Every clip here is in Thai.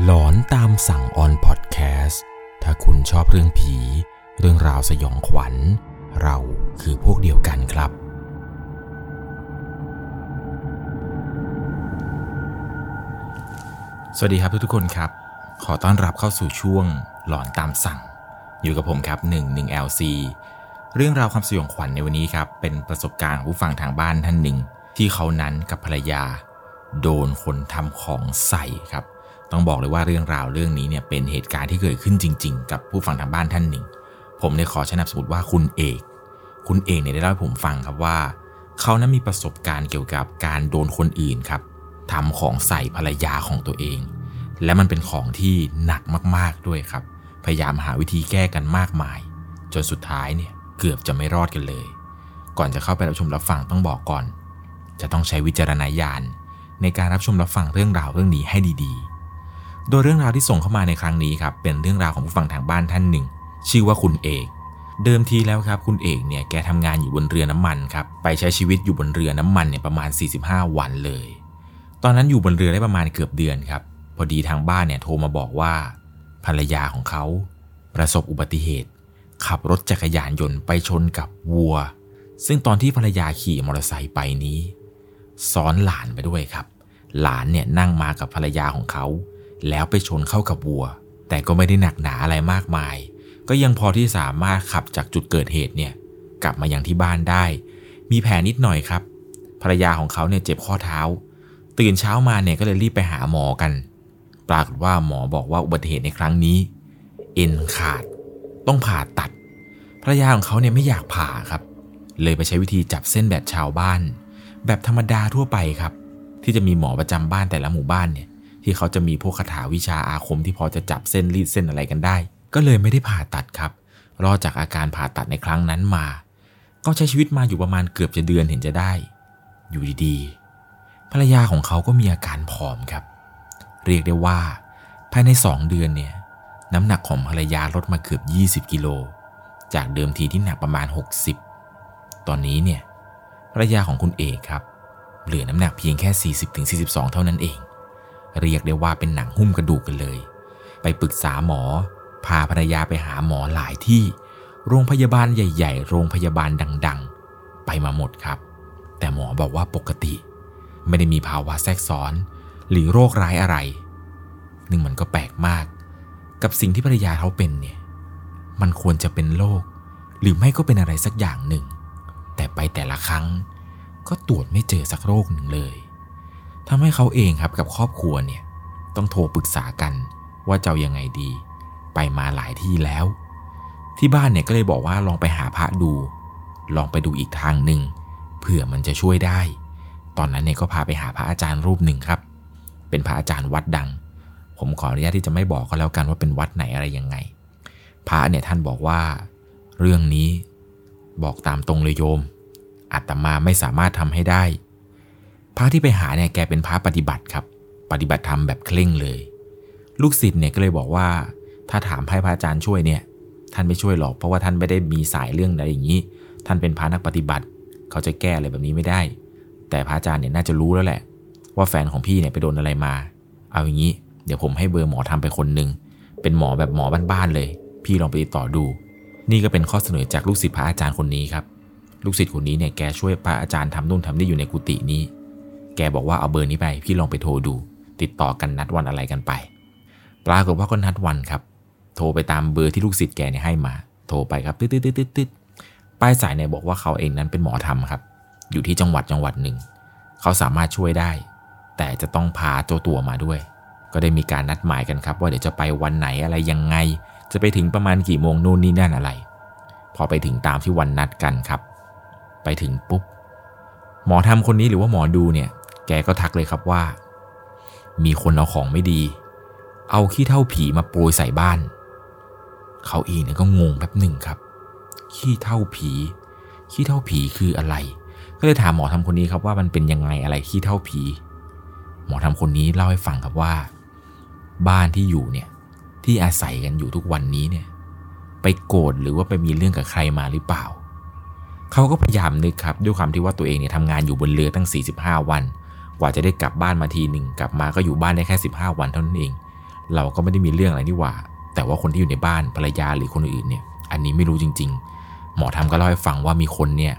หลอนตามสั่งออนพอดแคสต์ถ้าคุณชอบเรื่องผี เรื่องราวสยองขวัญ เราคือพวกเดียวกันครับ สวัสดีครับทุกๆคนครับ ขอต้อนรับเข้าสู่ช่วงหลอนตามสั่ง อยู่กับผมครับ 1 1 LC เรื่องราวความสยองขวัญในวันนี้ครับ เป็นประสบการณ์ของผู้ฟังทางบ้านท่านหนึ่ง ที่เขานั้นกับภรรยา โดนคนทำของใส่ครับ ต้องบอกเลยว่าเรื่องราวเรื่องนี้เนี่ยเป็นเหตุการณ์ที่เกิดขึ้นจริง ๆ กับผู้ฟังทางบ้านท่านหนึ่ง ผมเนี่ยขอชนะสมมติว่าคุณเอก คุณเอกเนี่ยได้เล่าให้ผมฟังครับว่า เขานั้นมีประสบการณ์เกี่ยวกับการโดนคนอื่นครับทำของใส่ภรรยาของตัวเอง และมันเป็นของที่หนักมากๆด้วยครับ พยายามหาวิธีแก้กันมากมาย จนสุดท้ายเนี่ยเกือบจะไม่รอดกันเลย ก่อนจะเข้าไปรับชมรับฟังต้องบอกก่อน จะต้องใช้วิจารณญาณในการรับชมรับฟังเรื่องราวเรื่องนี้ให้ดีๆ โดยเรื่องราวที่ส่งเข้ามาในครั้งนี้ครับเป็นเรื่องราวของผู้ฟังทางบ้านท่านหนึ่ง ชื่อว่าคุณเอกเดิมทีแล้วครับคุณเอกเนี่ยแกทำงานอยู่บนเรือน้ำมันครับไปใช้ชีวิตอยู่บนเรือน้ำมันเนี่ยประมาณ 45 วันเลย ตอนนั้นอยู่บนเรือได้ประมาณเกือบเดือนครับพอดีทางบ้านเนี่ยโทรมาบอกว่า ภรรยาของเขา ประสบอุบัติเหตุ ขับรถจักรยานยนต์ไปชนกับวัว ซึ่งตอนที่ภรรยาขี่มอเตอร์ไซค์ไปนี้ ซ้อนหลานไปด้วยครับ หลานเนี่ยนั่งมากับภรรยาของเขา แล้วไปชนเข้ากับวัว แต่ก็ไม่ได้หนักหนาอะไรมากมาย ก็ยังพอที่สามารถขับจากจุดเกิดเหตุเนี่ยกลับมายังที่บ้านได้ มีแผลนิดหน่อยครับ ภรรยาของเขาเนี่ยเจ็บข้อเท้า ตื่นเช้ามาเนี่ยก็เลยรีบไปหาหมอกัน ปรากฏว่าหมอบอกว่าอุบัติเหตุในครั้งนี้ เอ็นขาด ต้องผ่าตัด ภรรยาของเขาเนี่ยไม่อยากผ่าครับ เลยไปใช้วิธีจับเส้นแบบชาวบ้าน แบบธรรมดาทั่วไปครับ ที่จะมีหมอประจำบ้านแต่ละหมู่บ้านเนี่ย ที่เขาจะมีพวกคาถาวิชาอาคมที่พอจะจับเส้นรีดเส้นอะไรกันได้ ก็เลยไม่ได้ผ่าตัดครับ รอดจากอาการผ่าตัดในครั้งนั้นมา ก็ใช้ชีวิตมาอยู่ประมาณเกือบจะเดือนเห็นจะได้ อยู่ดีๆ ภรรยาของเขาก็มีอาการผอมครับ เรียกได้ว่า ภายใน 2 เดือนเนี่ยน้ำหนักของภรรยาลดมาเกือบ 20 กิโล จากเดิมทีที่หนักประมาณ 60 ตอนนี้เนี่ยภรรยาของคุณเอกครับ เหลือน้ำหนักเพียงแค่ 40-42 เท่านั้นเอง เรียกได้ว่าเป็นหนังหุ้มกระดูกกันเลย ไปปรึกษาหมอ พาภรรยาไปหาหมอหลายที่ โรงพยาบาลใหญ่ๆ โรงพยาบาลดังๆ ไปมาหมดครับ แต่หมอบอกว่าปกติ ไม่ได้มีภาวะแทรกซ้อน หรือโรคร้ายอะไร นึ่งมันก็แปลกมาก กับสิ่งที่ภรรยาเขาเป็นเนี่ย มันควรจะเป็นโรคหรือไม่ก็เป็นอะไรสักอย่างหนึ่ง แต่ไปแต่ละครั้งก็ตรวจไม่เจอสักโรคหนึ่งเลย ทำให้เขาเองครับกับครอบครัวเนี่ยต้องโทรปรึกษากันว่าจะายังไงดี ไปมาหลายที่แล้ว ที่บ้านเนี่ยก็เลยบอกว่าลองไปหาพระดู ลองไปดูอีกทางหนึ่งเผื่อมันจะช่วยได้ ตอนนั้นเนี่ยก็พาไปหาพระอาจารย์รูปหนึ่งครับ เป็นพระอาจารย์วัดดัง ผมขออนุญาตที่จะไม่บอกก็แล้วกันว่าเป็นวัดไหนอะไรยังไง พระเนี่ยท่านบอกว่า เรื่องนี้บอกตามตรงเลยโยมอาตมาไม่สามารถทำให้ได้ พระที่ไปหาเนี่ยแกเป็นพระปฏิบัติครับ ปฏิบัติธรรมแบบเคร่งเลย ลูกศิษย์เนี่ยก็เลยบอกว่า ถ้าถามให้พระอาจารย์ช่วยเนี่ย ท่านไม่ช่วยหรอกเพราะว่าท่านไม่ได้มีสายเรื่องอะไรอย่างนี้ ท่านเป็นพระนักปฏิบัติ เขาจะแก้อะไรแบบนี้ไม่ได้ แต่พระอาจารย์เนี่ยน่าจะรู้แล้วแหละ ว่าแฟนของพี่เนี่ยไปโดนอะไรมา เอาอย่างนี้ เดี๋ยวผมให้เบอร์หมอทำไปคนหนึ่งเป็นหมอแบบหมอบ้านๆเลย พี่ลองไปติดต่อดู นี่ก็เป็นข้อเสนอจากลูกศิษย์พระอาจารย์คนนี้ครับ ลูกศิษย์คนนี้เนี่ยแกช่วยพระอาจารย์ทำนู่นทำนี่อยู่ในกุฏินี้ แกบอกว่าเอาเบอร์นี้ไป พี่ลองไปโทรดู ติดต่อกันนัดวันอะไรกันไป ปรากฏว่าก็นัดวันครับ โทรไปตามเบอร์ที่ลูกศิษย์แกเนี่ยให้มา โทรไปครับ ตึ๊ดตึ๊ดตึ๊ดตึ๊ดป้ายสายเนี่ยบอกว่าเขาเองนั้นเป็นหมอธรรมครับ อยู่ที่จังหวัดจังหวัดหนึ่ง เขาสามารถช่วยได้ แต่จะต้องพาเจ้าตัวมาด้วย ก็ได้มีการนัดหมายกันครับ ว่าเดี๋ยวจะไปวันไหนอะไรยังไง จะไปถึงประมาณกี่โมงนู่นนี่นั่นอะไร พอไปถึงตามที่วันนัดกันครับ ไปถึงปุ๊บหมอทำคนนี้หรือว่าหมอดูเนี่ย กก็ทักเลยครับว่า มีคนเอาของไม่ดี เอาขี้เท่าผีมาโปรยใส่บ้าน เขาเองเนี่ยก็งงแป๊บหนึ่งครับ ขี้เท่าผีขี้เท่าผีคืออะไร ก็เลยถามหมอทำคนนี้ครับว่ามันเป็นยังไงอะไรขี้เท่าผี หมอทำคนนี้เล่าให้ฟังครับว่า บ้านที่อยู่เนี่ยที่อาศัยกันอยู่ทุกวันนี้เนี่ย ไปโกรธหรือว่าไปมีเรื่องกับใครมาหรือเปล่า เขาก็พยายามนึกครับ ด้วยความที่ว่าตัวเองเนี่ยทำงานอยู่บนเรือตั้ง 45 วัน ว่าจะได้กลับบ้านมาทีหนึ่งกลับมาก็อยู่บ้านได้แค่ 15 วันเท่านั้นเอง เราก็ไม่ได้มีเรื่องอะไรนี่หว่า แต่ว่าคนที่อยู่ในบ้านภรรยาหรือคนอื่นเนี่ย อันนี้ไม่รู้จริง ๆ หมอทำก็เล่าให้ฟังว่ามีคนเนี่ย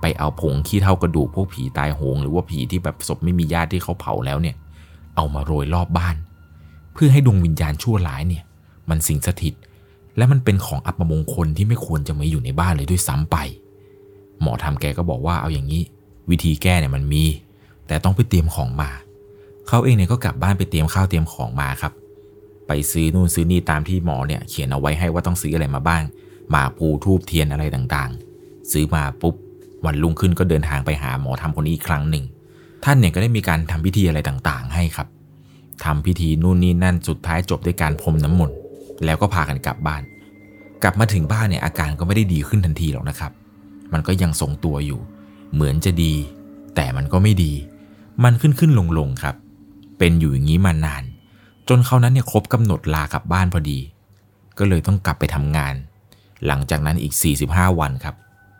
ไปเอาผงขี้เท่ากระดูกพวกผีตายโหง หรือว่าผีที่แบบศพไม่มีญาติที่เขาเผาแล้วเนี่ย เอามาโรยรอบบ้าน เพื่อให้ดวงวิญญาณชั่วร้ายเนี่ย มันสิงสถิต และมันเป็นของอัปมงคลที่ไม่ควรจะมาอยู่ในบ้านเลยด้วยซ้ำไป หมอทำแกก็บอกว่าเอาอย่างนี้ วิธีแก้เนี่ยมันมี แต่ต้องไปเตรียมของมา เขาเองเนี่ยก็กลับบ้านไปเตรียมข้าวเตรียมของมาครับ ไปซื้อนู่นซื้อนี่ตามที่หมอเนี่ยเขียนเอาไว้ให้ว่าต้องซื้ออะไรมาบ้างหมากภูทูบเทียนอะไรต่างๆ ซื้อมาปุ๊บวันรุ่งขึ้นก็เดินทางไปหาหมอทำคนนี้อีกครั้งหนึ่ง ท่านเนี่ยก็ได้มีการทำพิธีอะไรต่างๆ ให้ครับทำพิธีนู่นนี่นั่นสุดท้ายจบด้วยการพรมน้ำมนต์แล้วก็พากันกลับบ้าน กลับมาถึงบ้านเนี่ยอาการก็ไม่ได้ดีขึ้นทันทีหรอกนะครับ มันก็ยังทรงตัวอยู่ เหมือนจะดี แต่มันก็ไม่ดี มันขึ้นขึ้นลงลงครับ เป็นอยู่อย่างนี้มานาน จนเขานั้นเนี่ยครบกำหนดลากลับบ้านพอดี ก็เลยต้องกลับไปทำงาน หลังจากนั้นอีก 45 วันครับ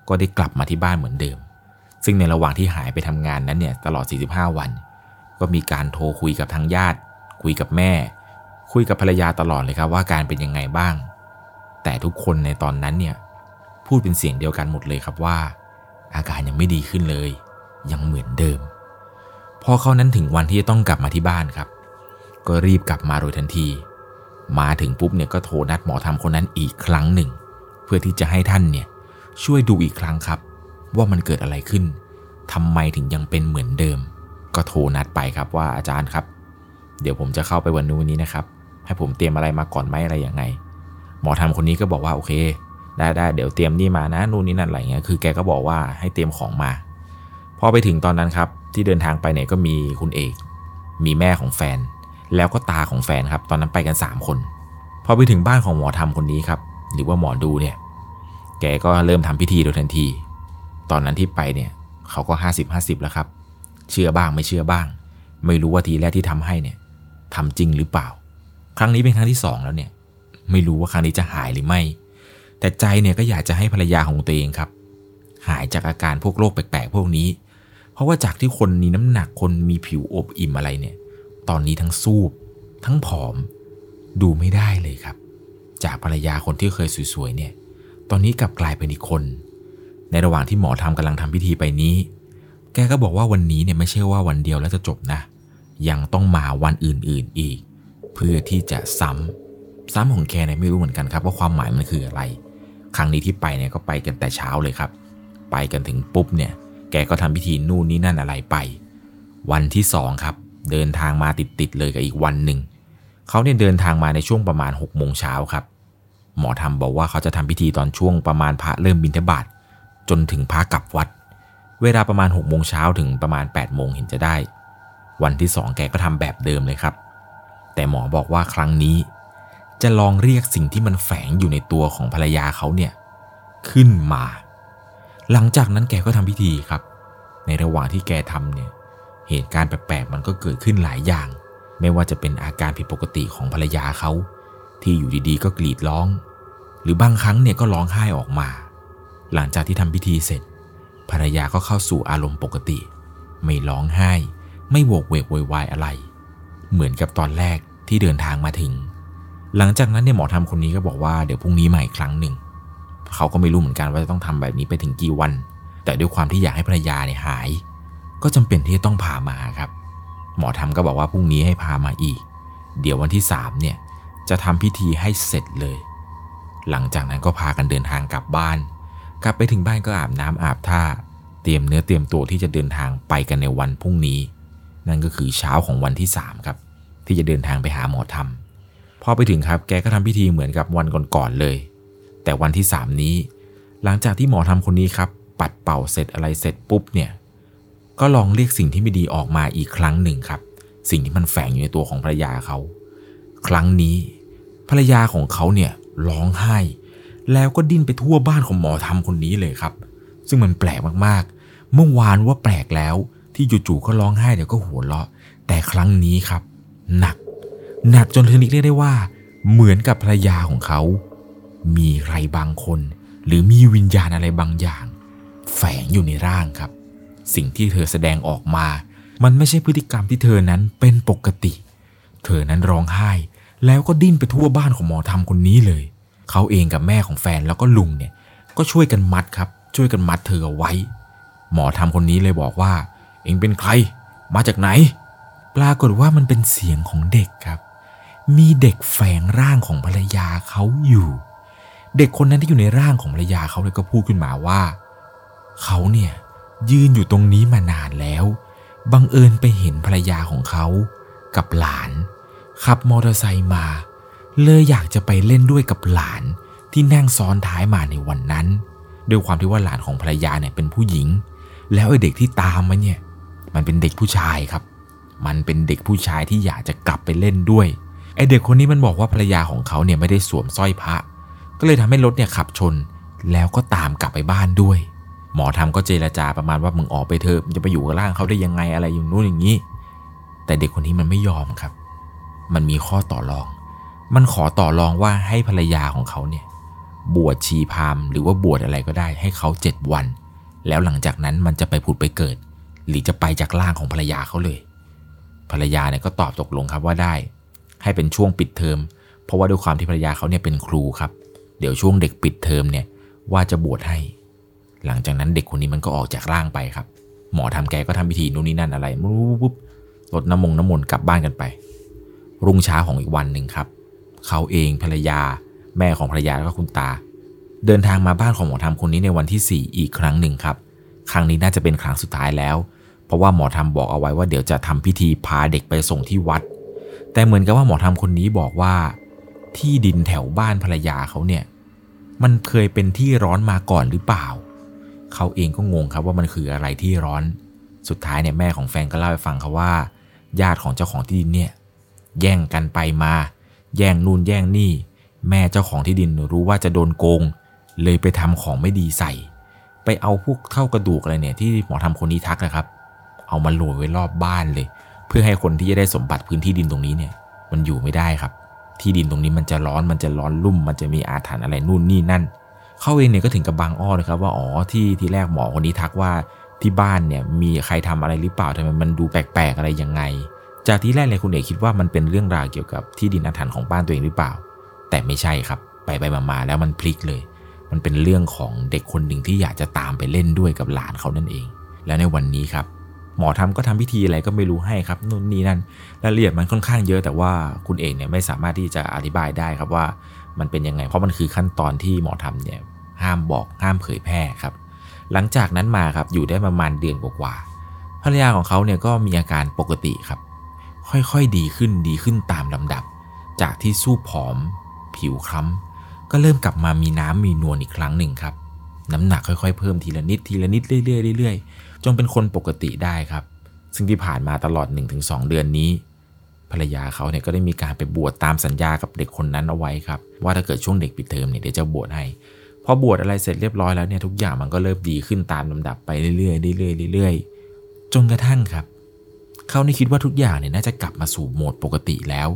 ก็ได้กลับมาที่บ้านเหมือนเดิม ซึ่งในระหว่างที่หายไปทำงานนั้นเนี่ยตลอด 45 วัน ก็มีการโทรคุยกับทางญาติ คุยกับแม่ คุยกับภรรยาตลอดเลยครับว่าการเป็นยังไงบ้าง แต่ทุกคนในตอนนั้นเนี่ยพูดเป็นเสียงเดียวกันหมดเลยครับว่า อาการยังไม่ดีขึ้นเลย ยังเหมือนเดิม พอเขานั้นถึงวันที่จะต้องกลับมาที่บ้านครับ ก็รีบกลับมาโดยทันที มาถึงปุ๊บเนี่ยก็โทรนัดหมอทำคนนั้นอีกครั้งหนึ่ง เพื่อที่จะให้ท่านเนี่ยช่วยดูอีกครั้งครับ ว่ามันเกิดอะไรขึ้นทำไมถึงยังเป็นเหมือนเดิม ก็โทรนัดไปครับว่าอาจารย์ครับ เดี๋ยวผมจะเข้าไปวันนู้นนี้นะครับ ให้ผมเตรียมอะไรมาก่อนไหมอะไรยังไง หมอทำคนนี้ก็บอกว่าโอเคได้ได้เดี๋ยวเตรียมนี่มานะนู่นนี่นั่นอะไรเงี้ยคือแกก็บอกว่าให้เตรียมของมาพอไปถึงตอนนั้นครับ ที่เดินทางไปเนี่ยก็มีคุณเอก มีแม่ของแฟน แล้วก็ตาของแฟนครับ ตอนนั้นไปกัน 3 คนพอไปถึงบ้านของหมอทำคนนี้ครับ หรือว่าหมอดูเนี่ย แกก็เริ่มทำพิธีโดยทันที ตอนนั้นที่ไปเนี่ยเขาก็ 50 50 แล้วครับ เชื่อบ้างไม่เชื่อบ้าง ไม่รู้ว่าทีแรกที่ทำให้เนี่ยทำจริงหรือเปล่า ครั้งนี้เป็นครั้งที่สองแล้วเนี่ย ไม่รู้ว่าครั้งนี้จะหายหรือไม่ แต่ใจเนี่ยก็อยากจะให้ภรรยาของตัวเองครับ หายจากอาการพวกโรคแปลกๆพวกนี้ ราะว่าจากที่คนมีน้ำหนักคนมีผิวอบอิ่มอะไรเนี่ย ตอนนี้ทั้งสูบ ทั้งผอม ดูไม่ได้เลยครับ จากภรรยาคนที่เคยสวยๆเนี่ย ตอนนี้กลับกลายเป็นอีกคน ในระหว่างที่หมอทำกำลังทำพิธีไปนี้ แกก็บอกว่าวันนี้เนี่ยไม่ใช่ว่าวันเดียวแล้วจะจบนะ ยังต้องมาวันอื่นๆอีก เพื่อที่จะซ้ำซ้ำของแกเนี่ยไม่รู้เหมือนกันครับว่าความหมายมันคืออะไร ครั้งนี้ที่ไปเนี่ยก็ไปกันแต่เช้าเลยครับ ไปกันถึงปุ๊บเนี่ย แกก็ทำพิธีนู่นนี่นั่นอะไรไป วันที่สองครับ เดินทางมาติดๆเลยกับอีกวันหนึ่งเขาเนี่ยเดินทางมาในช่วงประมาณ6กโมงเช้าครับ หมอทำบอกว่าเขาจะทำพิธีตอนช่วงประมาณพระเริ่มบิณฑบาตจนถึงพระกลับวัด เวลาประมาณ6กโมงเช้าถึงประมาณ8ปดโมงเห็นจะได้ วันที่สองแกก็ทำแบบเดิมเลยครับ แต่หมอบอกว่าครั้งนี้ จะลองเรียกสิ่งที่มันแฝงอยู่ในตัวของภรรยาเขาเนี่ยขึ้นมา หลังจากนั้นแกก็ทำพิธีครับ ในระหว่างที่แกทำเนี่ย เหตุการณ์แปลกๆมันก็เกิดขึ้นหลายอย่าง ไม่ว่าจะเป็นอาการผิดปกติของภรรยาเขา ที่อยู่ดีๆ ก็กรีดร้อง หรือบางครั้งเนี่ยก็ร้องไห้ออกมา หลังจากที่ทำพิธีเสร็จ ภรรยาก็เข้าสู่อารมณ์ปกติ ไม่ร้องไห้ ไม่โวกเวกโวยวายอะไร เหมือนกับตอนแรกที่เดินทางมาถึง หลังจากนั้นเนี่ยหมอทำคนนี้ก็บอกว่าเดี๋ยวพรุ่งนี้ใหม่ครั้งหนึ่ง เขาก็ไม่รู้เหมือนกันว่าจะต้องทำแบบนี้ไปถึงกี่วัน แต่ด้วยความที่อยากให้ภรรยาเนี่ยหาย ก็จำเป็นที่จะต้องพามาครับ หมอทำก็บอกว่าพรุ่งนี้ให้พามาอีก เดี๋ยววันที่สามเนี่ยจะทำพิธีให้เสร็จเลย หลังจากนั้นก็พากันเดินทางกลับบ้าน กลับไปถึงบ้านก็อาบน้ำอาบท่า เตรียมเนื้อเตรียมตัวที่จะเดินทางไปกันในวันพรุ่งนี้ นั่นก็คือเช้าของวันที่3ครับที่จะเดินทางไปหาหมอทำพอไปถึงครับ แกก็ทำพิธีเหมือนกับวันก่อนๆเลย แต่วันที่ 3 นี้ หลังจากที่หมอทำคนนี้ครับ ปัดเป่าเสร็จอะไรเสร็จปุ๊บเนี่ย ก็ลองเรียกสิ่งที่ไม่ดีออกมาอีกครั้งหนึ่งครับ สิ่งที่มันแฝงอยู่ในตัวของภรรยาเขา ครั้งนี้ภรรยาของเขาเนี่ยร้องไห้ แล้วก็ดิ้นไปทั่วบ้านของหมอทำคนนี้เลยครับ ซึ่งมันแปลกมากๆ เมื่อวานว่าแปลกแล้วที่จู่ๆก็ร้องไห้เดี๋ยวก็หัวเราะ แต่ครั้งนี้ครับ หนัก หนักจนเธอนิกเรียกได้ว่า เหมือนกับภรรยาของเขา มีใครบางคน หรือมีวิญญาณอะไรบางอย่าง แฝงอยู่ในร่างครับ สิ่งที่เธอแสดงออกมา มันไม่ใช่พฤติกรรมที่เธอนั้นเป็นปกติ เธอนั้นร้องไห้ แล้วก็ดิ้นไปทั่วบ้านของหมอทำคนนี้เลย เขาเองกับแม่ของแฟนแล้วก็ลุงเนี่ยก็ช่วยกันมัดครับ ช่วยกันมัดเธอเอาไว้ หมอทำคนนี้เลยบอกว่า เองเป็นใคร มาจากไหน ปรากฏว่ามันเป็นเสียงของเด็กครับ มีเด็กแฝงร่างของภรรยาเขาอยู่ เด็กคนนั้นที่อยู่ในร่างของภรรยาเขาเลยก็พูดขึ้นมาว่า เขาเนี่ยยืนอยู่ตรงนี้มานานแล้ว บังเอิญไปเห็นภรรยาของเขา กับหลาน ขับมอเตอร์ไซค์มา เลยอยากจะไปเล่นด้วยกับหลานที่นั่งซ้อนท้ายมาในวันนั้น ด้วยความที่ว่าหลานของภรรยาเนี่ยเป็นผู้หญิง แล้วไอ้เด็กที่ตามมาเนี่ย มันเป็นเด็กผู้ชายครับ มันเป็นเด็กผู้ชายที่อยากจะกลับไปเล่นด้วยไอเด็กคนนี้มันบอกว่าภรรยาของเขาเนี่ยไม่ได้สวมสร้อยพระ ก็เลยทำให้รถเนี่ยขับชน แล้วก็ตามกลับไปบ้านด้วย หมอทำก็เจรจาประมาณว่ามึงออกไปเถอะมึงจะไปอยู่กับร่างเขาได้ยังไงอะไรอย่างนู้นอย่างนี้ แต่เด็กคนนี้มันไม่ยอมครับ มันมีข้อต่อรอง มันขอต่อรองว่าให้ภรรยาของเขาเนี่ยบวชชีพามหรือว่าบวชอะไรก็ได้ ให้เขาเจ็ดวัน แล้วหลังจากนั้นมันจะไปผุดไปเกิด หรือจะไปจากร่างของภรรยาเขาเลย ภรรยาเนี่ยก็ตอบตกลงครับว่าได้ ให้เป็นช่วงปิดเทอม เพราะว่าด้วยความที่ภรรยาเขาเนี่ยเป็นครูครับ เดี๋ยวช่วงเด็กปิดเทอมเนี่ยว่าจะบวชให้ หลังจากนั้นเด็กคนนี้มันก็ออกจากร่างไปครับ หมอทำแกก็ทำพิธีนู่นนี่นั่นอะไรปุ๊บลดน้ำมงน้ำมนต์กลับบ้านกันไป รุ่งเช้าของอีกวันหนึ่งครับ เขาเองภรรยา แม่ของภรรยาแล้วก็คุณตา เดินทางมาบ้านของหมอทำคนนี้ในวันที่ 4 อีกครั้งหนึ่งครับ ครั้งนี้น่าจะเป็นครั้งสุดท้ายแล้ว เพราะว่าหมอทำบอกเอาไว้ว่าเดี๋ยวจะทำพิธีพาเด็กไปส่งที่วัด แต่เหมือนกับว่าหมอทำคนนี้บอกว่า ที่ดินแถวบ้านภรรยาเขาเนี่ย มันเคยเป็นที่ร้อนมาก่อนหรือเปล่า เขาเองก็งงครับว่ามันคืออะไรที่ร้อน สุดท้ายเนี่ยแม่ของแฟนก็เล่าให้ฟังครับว่า ญาติของเจ้าของที่ดินเนี่ยแย่งกันไปมา แย่งนู่นแย่งนี่ แม่เจ้าของที่ดินรู้ว่าจะโดนโกง เลยไปทำของไม่ดีใส่ ไปเอาพวกเท่ากระดูกอะไรเนี่ยที่หมอทำคนนี้ทักนะครับ เอามาโรยไว้รอบบ้านเลย เพื่อให้คนที่จะได้สมบัติพื้นที่ดินตรงนี้เนี่ย มันอยู่ไม่ได้ครับ ที่ดินตรงนี้มันจะร้อนมันจะร้อนลุ่ม มันจะมีอาถรรพ์อะไรนู่นนี่นั่น เขาเองเนี่ยก็ถึงกับบางอ้อเลยครับว่าอ๋อที่ที่แรกหมอคนนี้ทักว่าที่บ้านเนี่ยมีใครทำอะไรหรือเปล่าทำไมมันดูแปลกๆอะไรยังไง จากที่แรกเลยคุณเอกคิดว่ามันเป็นเรื่องราวเกี่ยวกับที่ดินอาถรรพ์ของบ้านตัวเองหรือเปล่า แต่ไม่ใช่ครับ ไปไปมาๆแล้วมันพลิกเลย มันเป็นเรื่องของเด็กคนหนึ่งที่อยากจะตามไปเล่นด้วยกับหลานเขานั่นเอง แล้วในวันนี้ครับ หมอทำก็ทำพิธีอะไรก็ไม่รู้ให้ครับนู่นนี่นั่นรายละเอียดมันค่อนข้างเยอะแต่ว่าคุณเอกเนี่ยไม่สามารถที่จะอธิบายได้ครับว่ามันเป็นยังไง เพราะมันคือขั้นตอนที่หมอทำเนี่ยห้ามบอกห้ามเผยแพร่ครับ หลังจากนั้นมาครับอยู่ได้ประมาณเดือนกว่าๆภรรยาของเขาเนี่ยก็มีอาการปกติครับ ค่อยๆดีขึ้นดีขึ้นตามลำดับ จากที่สู้ผอม ผิวคล้ำก็เริ่มกลับมามีน้ำมีนวลอีกครั้งหนึ่งครับ น้ำหนักค่อยๆเพิ่มทีละนิดทีละนิดเรื่อยๆเรื่อยๆ จนเป็นคนปกติได้ครับ ซึ่งที่ผ่านมาตลอด 1-2 เดือนนี้ ภรรยาเขาเนี่ยก็ได้มีการไปบวชตามสัญญากับเด็กคนนั้นเอาไว้ครับ ว่าถ้าเกิดช่วงเด็กปิดเทอมเนี่ยเดี๋ยวจะบวชให้พอบวชอะไรเสร็จเรียบร้อยแล้วเนี่ยทุกอย่างมันก็เริ่มดีขึ้นตามลำดับไปเรื่อยๆเรื่อยๆเรื่อยๆจนกระทั่งครับเขานี่คิดว่าทุกอย่างเนี่ยน่าจะกลับมาสู่โหมดปกติแล้ว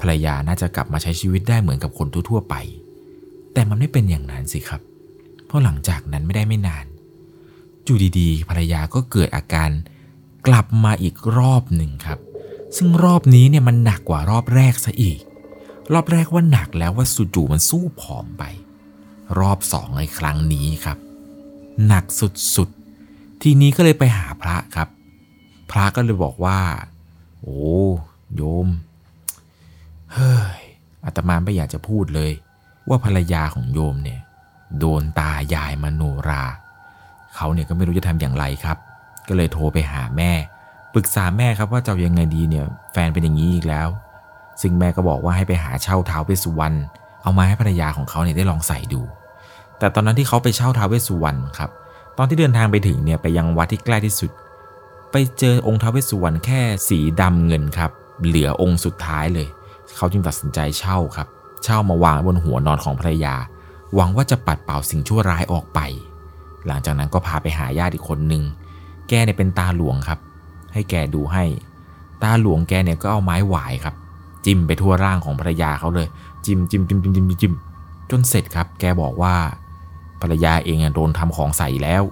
ภรรยาน่าจะกลับมาใช้ชีวิตได้เหมือนกับคนทั่วๆไป แต่มันไม่เป็นอย่างนั้นสิครับ เพราะหลังจากนั้นไม่ได้ไม่นาน จู่ดีๆ ภรรยาก็เกิดอาการกลับมาอีกรอบหนึ่งครับ ซึ่งรอบนี้เนี่ยมันหนักกว่ารอบแรกซะอีก รอบแรกว่าหนักแล้วว่าสุจูมันสู้ผอมไป รอบสองในครั้งนี้ครับ หนักสุดๆ ทีนี้ก็เลยไปหาพระครับ พระก็เลยบอกว่า โอ้โยม เฮ้ยอาตมาไม่อยากจะพูดเลย ว่าภรรยาของโยมเนี่ย โดนตายายมโนรา เขาเนี่ยก็ไม่รู้จะทำอย่างไรครับ ก็เลยโทรไปหาแม่ ปรึกษาแม่ครับว่าจะยังไงดีเนี่ยแฟนเป็นอย่างนี้อีกแล้ว ซึ่งแม่ก็บอกว่าให้ไปหาเช่าเท้าเวสสุวรรณเอามาให้ภรรยาของเขาเนี่ยได้ลองใส่ดู แต่ตอนนั้นที่เขาไปเช่าท้าวเวสสุวรรณครับตอนที่เดินทางไปถึงเนี่ยไปยังวัดที่ใกล้ที่สุด ไปเจอองค์ท้าวเวสสุวรรณแค่สีดำเงินครับเหลือองค์สุดท้ายเลย เขาจึงตัดสินใจเช่าครับ เช่ามาวางบนหัวนอนของภรรยา หวังว่าจะปัดเป่าสิ่งชั่วร้ายออกไป หลังจากนั้นก็พาไปหาญาติอีกคนนึง แกเนี่ยเป็นตาหลวงครับ ให้แกดูให้ ตาหลวงแกเนี่ยก็เอาไม้หวายครับ จิ้มไปทั่วร่างของภรรยาเขาเลย จิ้มจิ้มจิ้มจิ้มจิ้มจิ้มจนเสร็จครับ แกบอกว่าภรรยาเองโดนทำของใส่แล้ว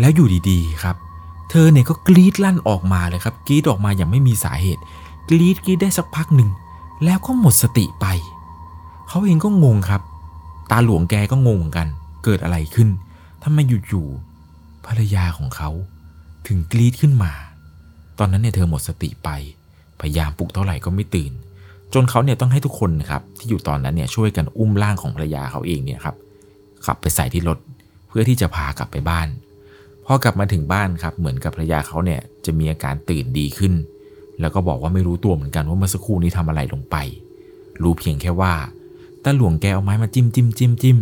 แล้วอยู่ดีๆครับ เธอเนี่ยก็กรีดลั่นออกมาเลยครับ กรีดออกมาอย่างไม่มีสาเหตุ กรีดกรีดได้สักพักหนึ่ง แล้วก็หมดสติไป เขาเองก็งงครับ ตาหลวงแกก็งงกัน เกิดอะไรขึ้น ทำไมอยู่ๆภรรยาของเขาถึงกรีดขึ้นมา ตอนนั้นเนี่ยเธอหมดสติไป พยายามปลุกเท่าไหร่ก็ไม่ตื่น จนเขาเนี่ยต้องให้ทุกคนนะครับที่อยู่ตอนนั้นเนี่ยช่วยกันอุ้มร่างของภรรยาเขาเองเนี่ยครับขับไปใส่ที่รถเพื่อที่จะพากลับไปบ้านพอกลับมาถึงบ้านครับเหมือนกับภรรยาเขาเนี่ยจะมีอาการตื่นดีขึ้น แล้วก็บอกว่าไม่รู้ตัวเหมือนกันว่าเมื่อสักครู่นี้ทำอะไรลงไป รู้เพียงแค่ว่าตาหลวงแกเอาไม้มาจิ้มจิ้มจิ้มจิ้ม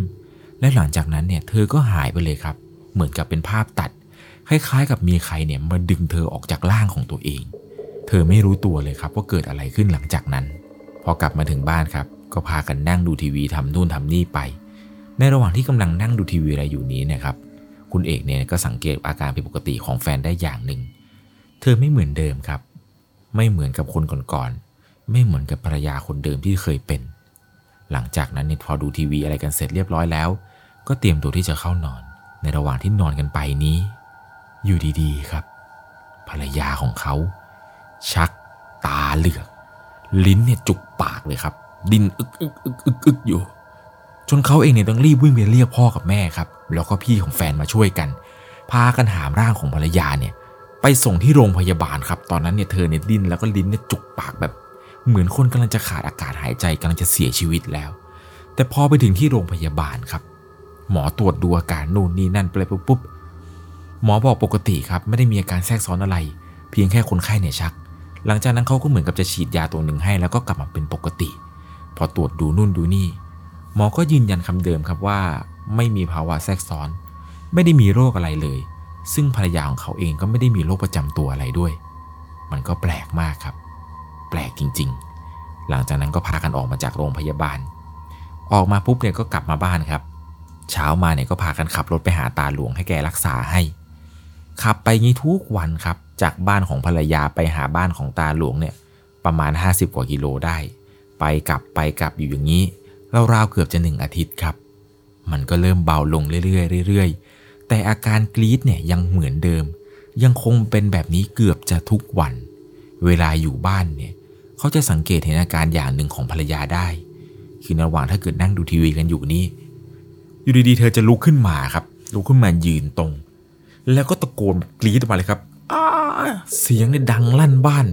และหลังจากนั้นเนี่ยเธอก็หายไปเลยครับ เหมือนกับเป็นภาพตัด คล้ายๆ กับมีใครเนี่ยมาดึงเธอออกจากร่างของตัวเอง เธอไม่รู้ตัวเลยครับว่าเกิดอะไรขึ้นหลังจากนั้น พอกลับมาถึงบ้านครับ ก็พากันนั่งดูทีวีทำนู่นทำนี่ไป ในระหว่างที่กำลังนั่งดูทีวีอะไรอยู่นี้นะครับคุณเอกเนี่ยก็สังเกตอาการผิดปกติของแฟนได้อย่างหนึ่ง เธอไม่เหมือนเดิมครับ ไม่เหมือนกับคนก่อนๆ ไม่เหมือนกับภรรยาคนเดิมที่เคยเป็น หลังจากนั้นเนี่ยพอดูทีวีอะไรกันเสร็จเรียบร้อยแล้ว ก็เตรียมตัวที่จะเข้านอน ในระหว่างที่นอนกันไปนี้ อยู่ดีๆครับ ภรรยาของเขา ชักตาเหลือก ลิ้นเนี่ยจุกปากเลยครับ ดินอึกอึกอึกอึกอึกอยู่ จนเขาเองเนี่ยต้องรีบวิ่งไปเรียกพ่อกับแม่ครับ แล้วก็พี่ของแฟนมาช่วยกัน พากันหามร่างของภรรยาเนี่ย ไปส่งที่โรงพยาบาลครับ ตอนนั้นเนี่ยเธอเนี่ยดิ้นแล้วก็ลิ้นเนี่ยจุกปากแบบ เหมือนคนกำลังจะขาดอากาศหายใจกำลังจะเสียชีวิตแล้ว แต่พอไปถึงที่โรงพยาบาลครับ หมอตรวจดูอาการนู่นนี่นั่นไปปุ๊บปุ๊บหมอบอกปกติครับไม่ได้มีอาการแทรกซ้อนอะไร เพียงแค่คนไข้เนี่ยชัก หลังจากนั้นเขาก็เหมือนกับจะฉีดยาตัวหนึ่งให้แล้วก็กลับมาเป็นปกติ พอตรวจดูนู่นดูนี่ หมอก็ยืนยันคำเดิมครับว่า ไม่มีภาวะแทรกซ้อน ไม่ได้มีโรคอะไรเลย ซึ่งภรรยาของเขาเองก็ไม่ได้มีโรคประจำตัวอะไรด้วย มันก็แปลกมากครับ ลกจริง ๆ หลังจากนั้นก็พากันออกมาจากโรงพยาบาล ออกมาปุ๊บเนี่ยก็กลับมาบ้านครับ เช้ามาเนี่ยก็พากันขับรถไปหาตาหลวงให้แกรักษาให้ ขับไปงี้ทุกวันครับ จากบ้านของภรรยาไปหาบ้านของตาหลวงเนี่ยประมาณ 50 กว่ากิโลได้ ไปกลับไปกลับอยู่อย่างนี้ราวๆเกือบจะหนึ่งอาทิตย์ครับ มันก็เริ่มเบาลงเรื่อยๆเรื่อยๆ แต่อาการกรีดเนี่ยยังเหมือนเดิม ยังคงเป็นแบบนี้เกือบจะทุกวัน เวลาอยู่บ้านเนี่ย เขาจะสังเกตเห็นอาการอย่างหนึ่งของภรรยาได้ คือระหว่างถ้าเกิดนั่งดูทีวีกันอยู่นี้ อยู่ดีๆ เธอจะลุกขึ้นมาครับ ลุกขึ้นมายืนตรง แล้วก็ตะโกนกรี๊ดออกมาเลยครับเสียงเนี่ยดังลั่นบ้าน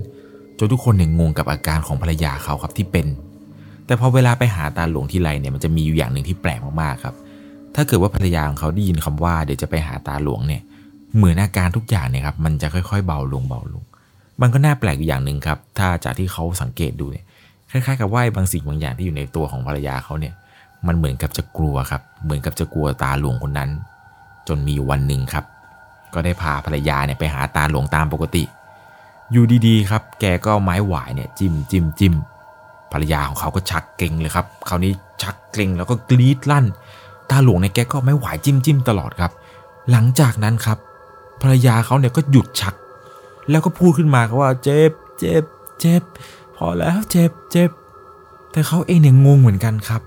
จนทุกคนเนี่ยงงกับอาการของภรรยาเขาครับที่เป็น แต่พอเวลาไปหาตาหลวงที่ไรเนี่ยมันจะมีอยู่อย่างหนึ่งที่แปลกมากๆครับ ถ้าเกิดว่าภรรยาของเขาได้ยินคำว่าเดี๋ยวจะไปหาตาหลวงเนี่ย เหมือนอาการทุกอย่างเนี่ยครับมันจะค่อยๆเบาลงเบาลง มันก็น่าแปลกอยู่อย่างหนึ่งครับ ถ้าจากที่เขาสังเกตดูเนี่ยคล้ายๆกับว่าบางสิ่งบางอย่างที่อยู่ในตัวของภรรยาเขาเนี่ย มันเหมือนกับจะกลัวครับ เหมือนกับจะกลัวตาหลวงคนนั้น จนมีวันหนึ่งครับ ก็ได้พาภรรยาเนี่ยไปหาตาหลวงตามปกติ อยู่ดีๆ ครับ แกก็ไม้หวายเนี่ยจิ้มจิ้มจิ้มภรรยาของเขาก็ชักเกร็งเลยครับ คราวนี้ชักเกร็งแล้วก็กรีดลั่น ตาหลวงเนี่ยแกก็ไม้หวายจิ้มจิ้มตลอดครับ หลังจากนั้นครับ ภรรยาเขาเนี่ยก็หยุดชัก แล้วก็พูดขึ้นมาว่าเจ็บเจ็บเจ็บพอแล้วเจ็บเจ็บแต่เขาเองเนี่ยงงเหมือนกันครับ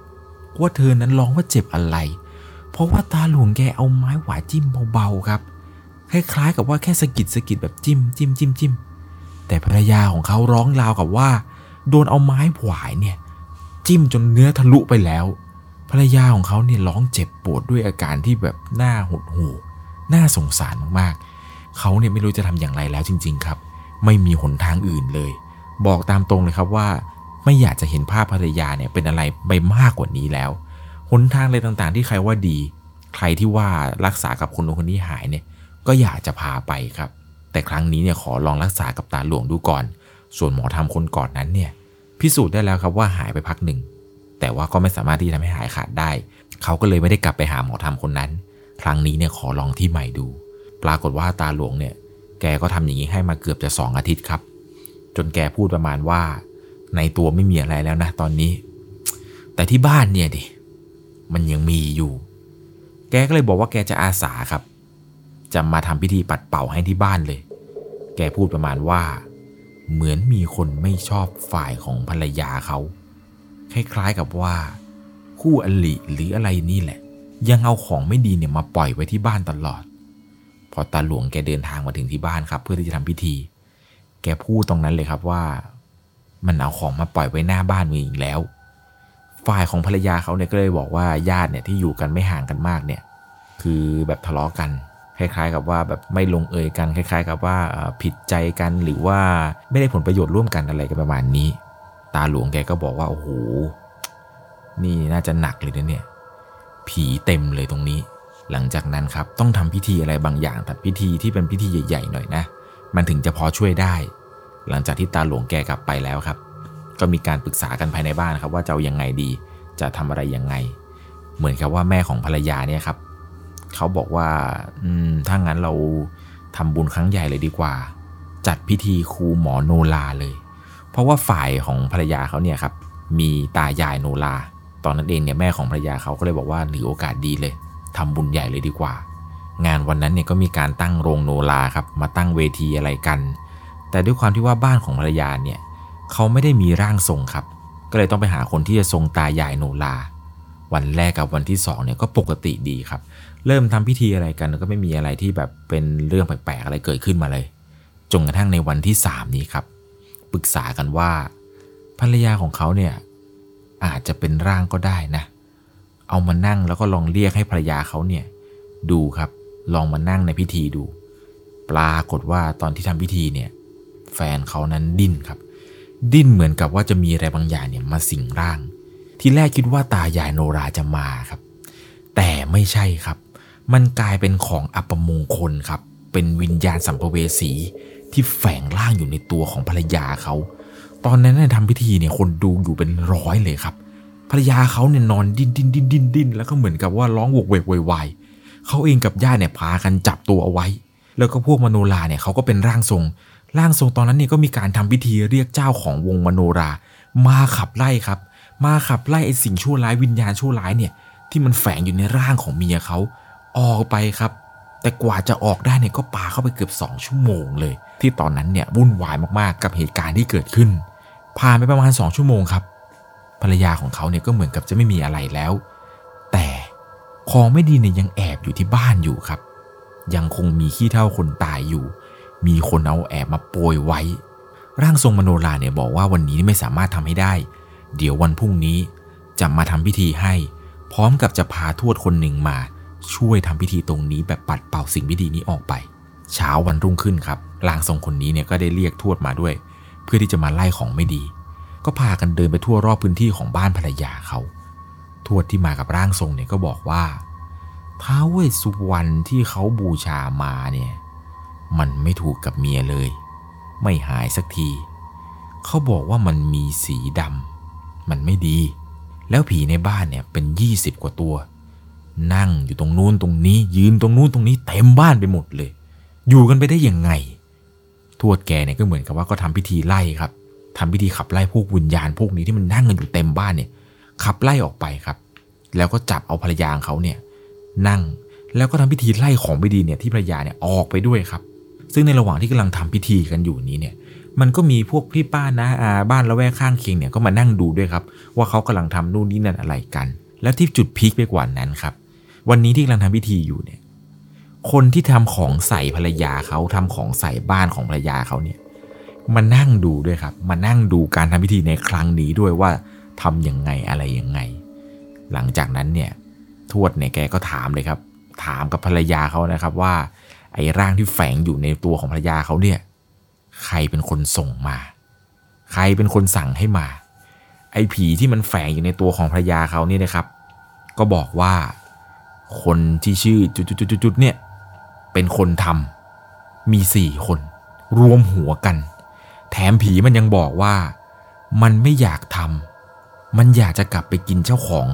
ว่าเธอนั้นร้องว่าเจ็บอะไร เพราะว่าตาหลวงแกเอาไม้หวายจิ้มเบาๆครับคล้ายๆกับว่าแค่สะกิดสะกิดแบบจิ้มจิ้มจิ้มจิ้มแต่ภรรยาของเขาร้องราวกับว่า โดนเอาไม้หวายเนี่ยจิ้มจนเนื้อทะลุไปแล้ว ภรรยาของเขาเนี่ยร้องเจ็บปวดด้วยอาการที่แบบหน้าหดหู่น่าสงสารมากๆ เขาเนี่ยไม่รู้จะทำอย่างไรแล้วจริง ๆ ครับ ไม่มีหนทางอื่นเลย บอกตามตรงเลยครับว่าไม่อยากจะเห็นภาพภรรยาเนี่ยเป็นอะไรไปมากกว่านี้แล้ว หนทางอะไรต่างๆ ที่ใครว่าดี ใครที่ว่ารักษากับคนคนนี้หายเนี่ย ก็อยากจะพาไปครับ แต่ครั้งนี้เนี่ยขอลองรักษากับตาหลวงดูก่อน ส่วนหมอทำคนก่อนนั้นเนี่ย พิสูจน์ได้แล้วครับว่าหายไปพักหนึ่ง แต่ว่าก็ไม่สามารถที่จะทำให้หายขาดได้ เขาก็เลยไม่ได้กลับไปหาหมอทำคนนั้น ครั้งนี้เนี่ยขอลองที่ใหม่ดู ปรากฏว่าตาหลวงเนี่ย แกก็ทำอย่างนี้ให้มาเกือบจะสองอาทิตย์ครับ จนแกพูดประมาณว่า ในตัวไม่มีอะไรแล้วนะตอนนี้ แต่ที่บ้านเนี่ยดิมันยังมีอยู่ แกก็เลยบอกว่าแกจะอาสาครับ จะมาทำพิธีปัดเป่าให้ที่บ้านเลย แกพูดประมาณว่า เหมือนมีคนไม่ชอบฝ่ายของภรรยาเขา คล้ายๆกับว่า คู่อลิหรืออะไรนี่แหละ ยังเอาของไม่ดีเนี่ยมาปล่อยไว้ที่บ้านตลอด พอตาหลวงแกเดินทางมาถึงที่บ้านครับ เพื่อที่จะทำพิธี แกพูดตรงนั้นเลยครับว่า มันเอาของมาปล่อยไว้หน้าบ้านมึงอีกแล้ว ฝ่ายของภรรยาเขาเนี่ยก็เลยบอกว่าญาติเนี่ยที่อยู่กันไม่ห่างกันมากเนี่ย คือแบบทะเลาะกันคล้ายๆ กับว่าแบบไม่ลงเอยกันคล้าย ๆ กับว่าผิดใจกันหรือว่าไม่ได้ผลประโยชน์ร่วมกันอะไรกันประมาณนี้ ตาหลวงแกก็บอกว่าโอ้โหนี่น่าจะหนักเลยนะเนี่ย ผีเต็มเลยตรงนี้ หลังจากนั้นครับต้องทำพิธีอะไรบางอย่างแต่พิธีที่เป็นพิธีใหญ่ๆหน่อยนะ มันถึงจะพอช่วยได้ หลังจากที่ตาหลวงแกกลับไปแล้วครับ ก็มีการปรึกษากันภายในบ้านครับ ว่าจะเอายังไงดี จะทำอะไรยังไง เหมือนกับว่าแม่ของภรรยาเนี่ยครับเขาบอกว่าอืมถ้างั้นเราทำบุญครั้งใหญ่เลยดีกว่า จัดพิธีครูหมอโนลาเลย เพราะว่าฝ่ายของภรรยาเขาเนี่ยครับมีตายายโนลาตอนนั้นเองเนี่ยแม่ของภรรยาเขาก็เลยบอกว่าหรือโอกาสดีเลย ทำบุญใหญ่เลยดีกว่า งานวันนั้นเนี่ยก็มีการตั้งโรงโนลาครับมาตั้งเวทีอะไรกัน แต่ด้วยความที่ว่าบ้านของภรรยาเนี่ยเขาไม่ได้มีร่างทรงครับ ก็เลยต้องไปหาคนที่จะทรงตายายโนลาวันแรกกับวันที่2เนี่ยก็ปกติดีครับ เริ่มทำพิธีอะไรกันก็ไม่มีอะไรที่แบบเป็นเรื่องแปลกๆอะไรเกิดขึ้นมาเลยจนกระทั่งในวันที่ 3 นี้ครับปรึกษากันว่า ภรรยาของเขาเนี่ยอาจจะเป็นร่างก็ได้นะ เอามานั่งแล้วก็ลองเรียกให้ภรรยาเขาเนี่ย ดูครับ ลองมานั่งในพิธีดู ปรากฏว่าตอนที่ทำพิธีเนี่ย แฟนเขานั้นดิ้นครับ ดิ้นเหมือนกับว่าจะมีอะไรบางอย่างเนี่ยมาสิงร่าง ที่แรกคิดว่าตายายโนราจะมาครับ แต่ไม่ใช่ครับ มันกลายเป็นของอัปมงคลครับ เป็นวิญญาณสัมภเวสีที่แฝงร่างอยู่ในตัวของภรรยาเขา ตอนนั้นเนี่ยทำพิธีเนี่ยคนดูอยู่เป็นร้อยเลยครับ ภรรยาเขาเนี่ยนอนดิ้นดิ้นดิ้นดิ้นดิ้นแล้วก็เหมือนกับว่าร้องวกเวกววายเขาเองกับญาติเนี่ยพากันจับตัวเอาไว้ แล้วก็พวกมโนราเนี่ยเขาก็เป็นร่างทรง ร่างทรงตอนนั้นเนี่ยก็มีการทำพิธีเรียกเจ้าของวงมโนรา มาขับไล่ครับ มาขับไล่ไอ้สิ่งชั่วร้ายวิญญาณชั่วร้ายเนี่ยที่มันแฝงอยู่ในร่างของเมียเขาออกไปครับ แต่กว่าจะออกได้เนี่ยก็ปาเข้าไปเกือบ 2 ชั่วโมงเลย ที่ตอนนั้นเนี่ยวุ่นวายมากๆกับเหตุการณ์ที่เกิดขึ้นผ่านไปประมาณ 2 ชั่วโมงครับ ภรรยาของเขาเนี่ยก็เหมือนกับจะไม่มีอะไรแล้ว แต่ของไม่ดีเนี่ยยังแอบอยู่ที่บ้านอยู่ครับ ยังคงมีขี้เท่าคนตายอยู่ มีคนเอาแอบมาโปรยไว้ ร่างทรงมโนราเนี่ยบอกว่าวันนี้ไม่สามารถทำให้ได้ เดี๋ยววันพรุ่งนี้จะมาทำพิธีให้ พร้อมกับจะพาทวดคนหนึ่งมา ช่วยทำพิธีตรงนี้แบบปัดเป่าสิ่งไม่ดีนี้ออกไป เช้าวันรุ่งขึ้นครับร่างทรงคนนี้เนี่ยก็ได้เรียกทวดมาด้วย เพื่อที่จะมาไล่ของไม่ดี ก็พากันเดินไปทั่วรอบพื้นที่ของบ้านภรรยาเขาทวดที่มากับร่างทรงเนี่ยก็บอกว่าท้าวเวสสุวรรณที่เขาบูชามาเนี่ยมันไม่ถูกกับเมียเลย ไม่หายสักที เขาบอกว่ามันมีสีดำมันไม่ดี แล้วผีในบ้านเนี่ยเป็นยี่สิบกว่าตัว นั่งอยู่ตรงนู้นตรงนี้ ยืนตรงนู้นตรงนี้เต็มบ้านไปหมดเลย อยู่กันไปได้ยังไง ทวดแกเนี่ยก็เหมือนกับว่าก็ทำพิธีไล่ครับ ทำพิธีขับไล่พวกวิญญาณพวกนี้ที่มันนั่งกันอยู่เต็มบ้านเนี่ย ขับไล่ออกไปครับ แล้วก็จับเอาภรรยาของเขาเนี่ยนั่งแล้วก็ทำพิธีไล่ของไม่ดีเนี่ยที่ภรรยาเนี่ยออกไปด้วยครับ ซึ่งในระหว่างที่กำลังทำพิธีกันอยู่นี้เนี่ย มันก็มีพวกพี่ป้านะอาบ้านละแวกข้างเคียงเนี่ยก็มานั่งดูด้วยครับ ว่าเขากำลังทำนู่นนี่นั่นอะไรกัน แล้วที่จุดพีคไปกว่านั้นครับ วันนี้ที่กำลังทำพิธีอยู่เนี่ย คนที่ทำของใส่ภรรยาเขาทำของใส่บ้านของภรรยาเขาเนี่ย มานั่งดูด้วยครับ มานั่งดูการทำพิธีในครั้งนี้ด้วยว่าทํำยังไงอะไรยังไง หลังจากนั้นเนี่ยทวดเนี่ยแกก็ถามเลยครับ ถามกับภรรยาเขานะครับว่า ไอ้ร่างที่แฝงอยู่ในตัวของภรรยาเขาเนี่ย ใครเป็นคนส่งมา ใครเป็นคนสั่งให้มา ไอ้ผีที่มันแฝงอยู่ในตัวของภรรยาเขาเนี่ยนะครับ ก็บอกว่าคนที่ชื่อจุดๆๆเนี่ยเป็นคนทำมีสี่คน รวมหัวกัน แถมผีมันยังบอกว่า มันไม่อยากทำมันอยากจะกลับไปกินเจ้าของ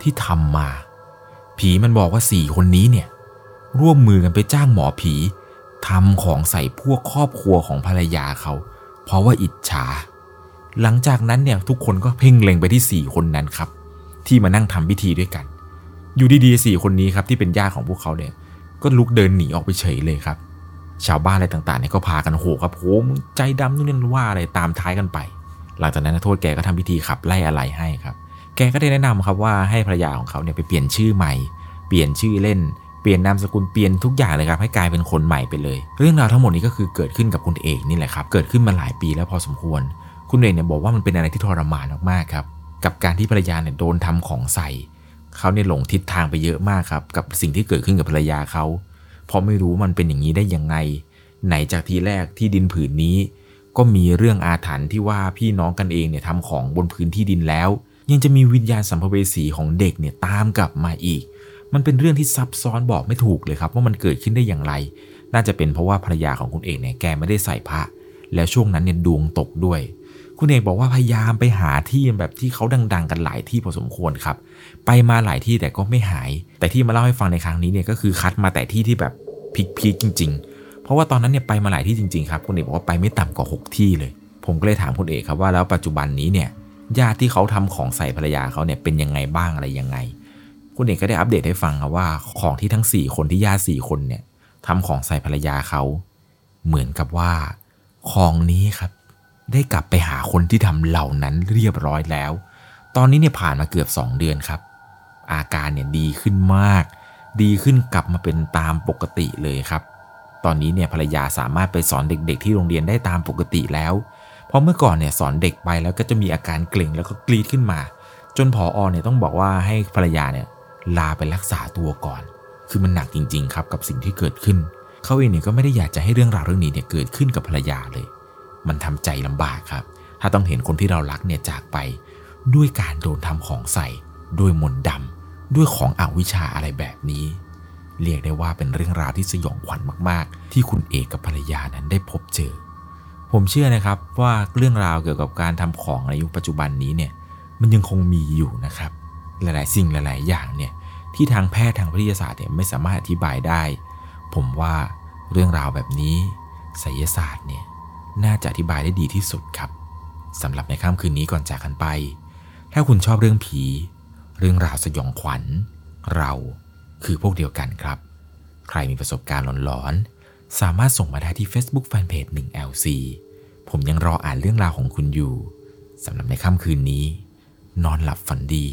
ที่ทำมา ผีมันบอกว่าสี่คนนี้เนี่ย ร่วมมือกันไปจ้างหมอผีทำของใส่พวกครอบครัวของภรรยาเขา เพราะว่าอิจฉา หลังจากนั้นเนี่ยทุกคนก็เพ่งเล็งไปที่สี่คนนั้นครับ ที่มานั่งทำพิธีด้วยกัน อยู่ดีๆสี่คนนี้ครับที่เป็นญาติของพวกเขาเนี่ยก็ลุกเดินหนีออกไปเฉยเลยครับ ชาวบ้านอะไรต่างๆเนี่ยก็พากันโหครับโหมใจดำนู่นนี่ว่าอะไรตามท้ายกันไป หลังจากนั้นโทษแกก็ทำพิธีขับไล่อะไรให้ครับ แกก็ได้แนะนำครับว่าให้ภรรยาของเขาเนี่ยไปเปลี่ยนชื่อใหม่ เปลี่ยนชื่อเล่น เปลี่ยนนามสกุลเปลี่ยนทุกอย่างเลยครับให้กลายเป็นคนใหม่ไปเลย เรื่องราวทั้งหมดนี้ก็คือเกิดขึ้นกับคุณเอกนี่แหละครับ เกิดขึ้นมาหลายปีแล้วพอสมควร คุณเอกเนี่ยบอกว่ามันเป็นอะไรที่ทรมานมากๆครับ กับการที่ภรรยาเนี่ยโดนทำของใส่เขาเนี่ยหลงทิศทางไปเยอะมากครับกับสิ่งที่เกิดขึ้นกับภรรยาเขา เพราะไม่รู้มันเป็นอย่างนี้ได้ยังไง ไหนจากทีแรกที่ดินผืนนี้ ก็มีเรื่องอาถรรพ์ที่ว่าพี่น้องกันเองเนี่ยทำของบนพื้นที่ดินแล้ว ยังจะมีวิญญาณสัมภเวสีของเด็กเนี่ยตามกลับมาอีก มันเป็นเรื่องที่ซับซ้อนบอกไม่ถูกเลยครับว่ามันเกิดขึ้นได้อย่างไร น่าจะเป็นเพราะว่าภรรยาของคุณเอกเนี่ยแกไม่ได้ใส่พระ แล้วช่วงนั้นเนี่ยดวงตกด้วย คุณเอกบอกว่าพยายามไปหาที่แบบที่เขาดัง ๆ กันหลายที่พอสมควรครับ ไปมาหลายที่แต่ก็ไม่หาย แต่ที่มาเล่าให้ฟังในครั้งนี้เนี่ยก็คือคัดมาแต่ที่ที่แบบพีคๆจริง ๆ เพราะว่าตอนนั้นเนี่ยไปมาหลายที่จริงๆครับคุณเอกบอกว่าไปไม่ต่ำกว่า 6 ที่เลย ผมก็เลยถามคุณเอกครับว่าแล้วปัจจุบันนี้เนี่ยญาติที่เขาทำของใส่ภรรยาเขาเนี่ยเป็นยังไงบ้างอะไรยังไง คุณเอกก็ได้อัปเดตให้ฟังครับว่าของที่ทั้ง 4 คนที่ญาติ4คนเนี่ยทำของใส่ภรรยาเขาเหมือนกับว่าของนี้ครับ ได้กลับไปหาคนที่ทำเหล่านั้นเรียบร้อยแล้ว ตอนนี้เนี่ยผ่านมาเกือบ 2 เดือนครับ อาการเนี่ยดีขึ้นมาก ดีขึ้นกลับมาเป็นตามปกติเลยครับ ตอนนี้เนี่ยภรรยาสามารถไปสอนเด็ก ๆ ที่โรงเรียนได้ตามปกติแล้ว เพราะเมื่อก่อนเนี่ยสอนเด็กไปแล้วก็จะมีอาการเกร็งแล้วก็กรีดขึ้นมา จนผออเนี่ยต้องบอกว่าให้ภรรยาเนี่ยลาไปรักษาตัวก่อน คือมันหนักจริง ๆ ครับกับสิ่งที่เกิดขึ้น เขาเองเนี่ยก็ไม่ได้อยากจะให้เรื่องราวเรื่องนี้เนี่ยเกิดขึ้นกับภรรยาเลย มันทำใจลำบากครับ ถ้าต้องเห็นคนที่เรารักเนี่ยจากไป ด้วยการโดนทำของใส่ ด้วยมนต์ดำด้วยของอวิชชาอะไรแบบนี้ เรียกได้ว่าเป็นเรื่องราวที่สยองขวัญมาก ๆ ที่คุณเอกกับภรรยานั้นได้พบเจอ ผมเชื่อนะครับว่าเรื่องราวเกี่ยวกับการทำของในยุคปัจจุบันนี้เนี่ยมันยังคงมีอยู่นะครับ หลาย ๆ สิ่งหลาย ๆ อย่างเนี่ยที่ทางแพทย์ทางวิทยาศาสตร์เนี่ยไม่สามารถอธิบายได้ ผมว่าเรื่องราวแบบนี้ไสยศาสตร์เนี่ย น่าจะอธิบายได้ดีที่สุดครับสำหรับในค่ำคืนนี้ก่อนจากกันไป ถ้าคุณชอบเรื่องผี เรื่องราวสยองขวัญ เราคือพวกเดียวกันครับ ใครมีประสบการณ์หลอนๆ สามารถส่งมาได้ที่ Facebook Fanpage 1LC ผมยังรออ่านเรื่องราวของคุณอยู่สำหรับในค่ำคืนนี้ นอนหลับฝันดี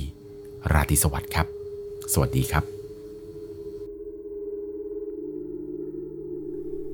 ราตรีสวัสดิ์ครับ สวัสดีครับ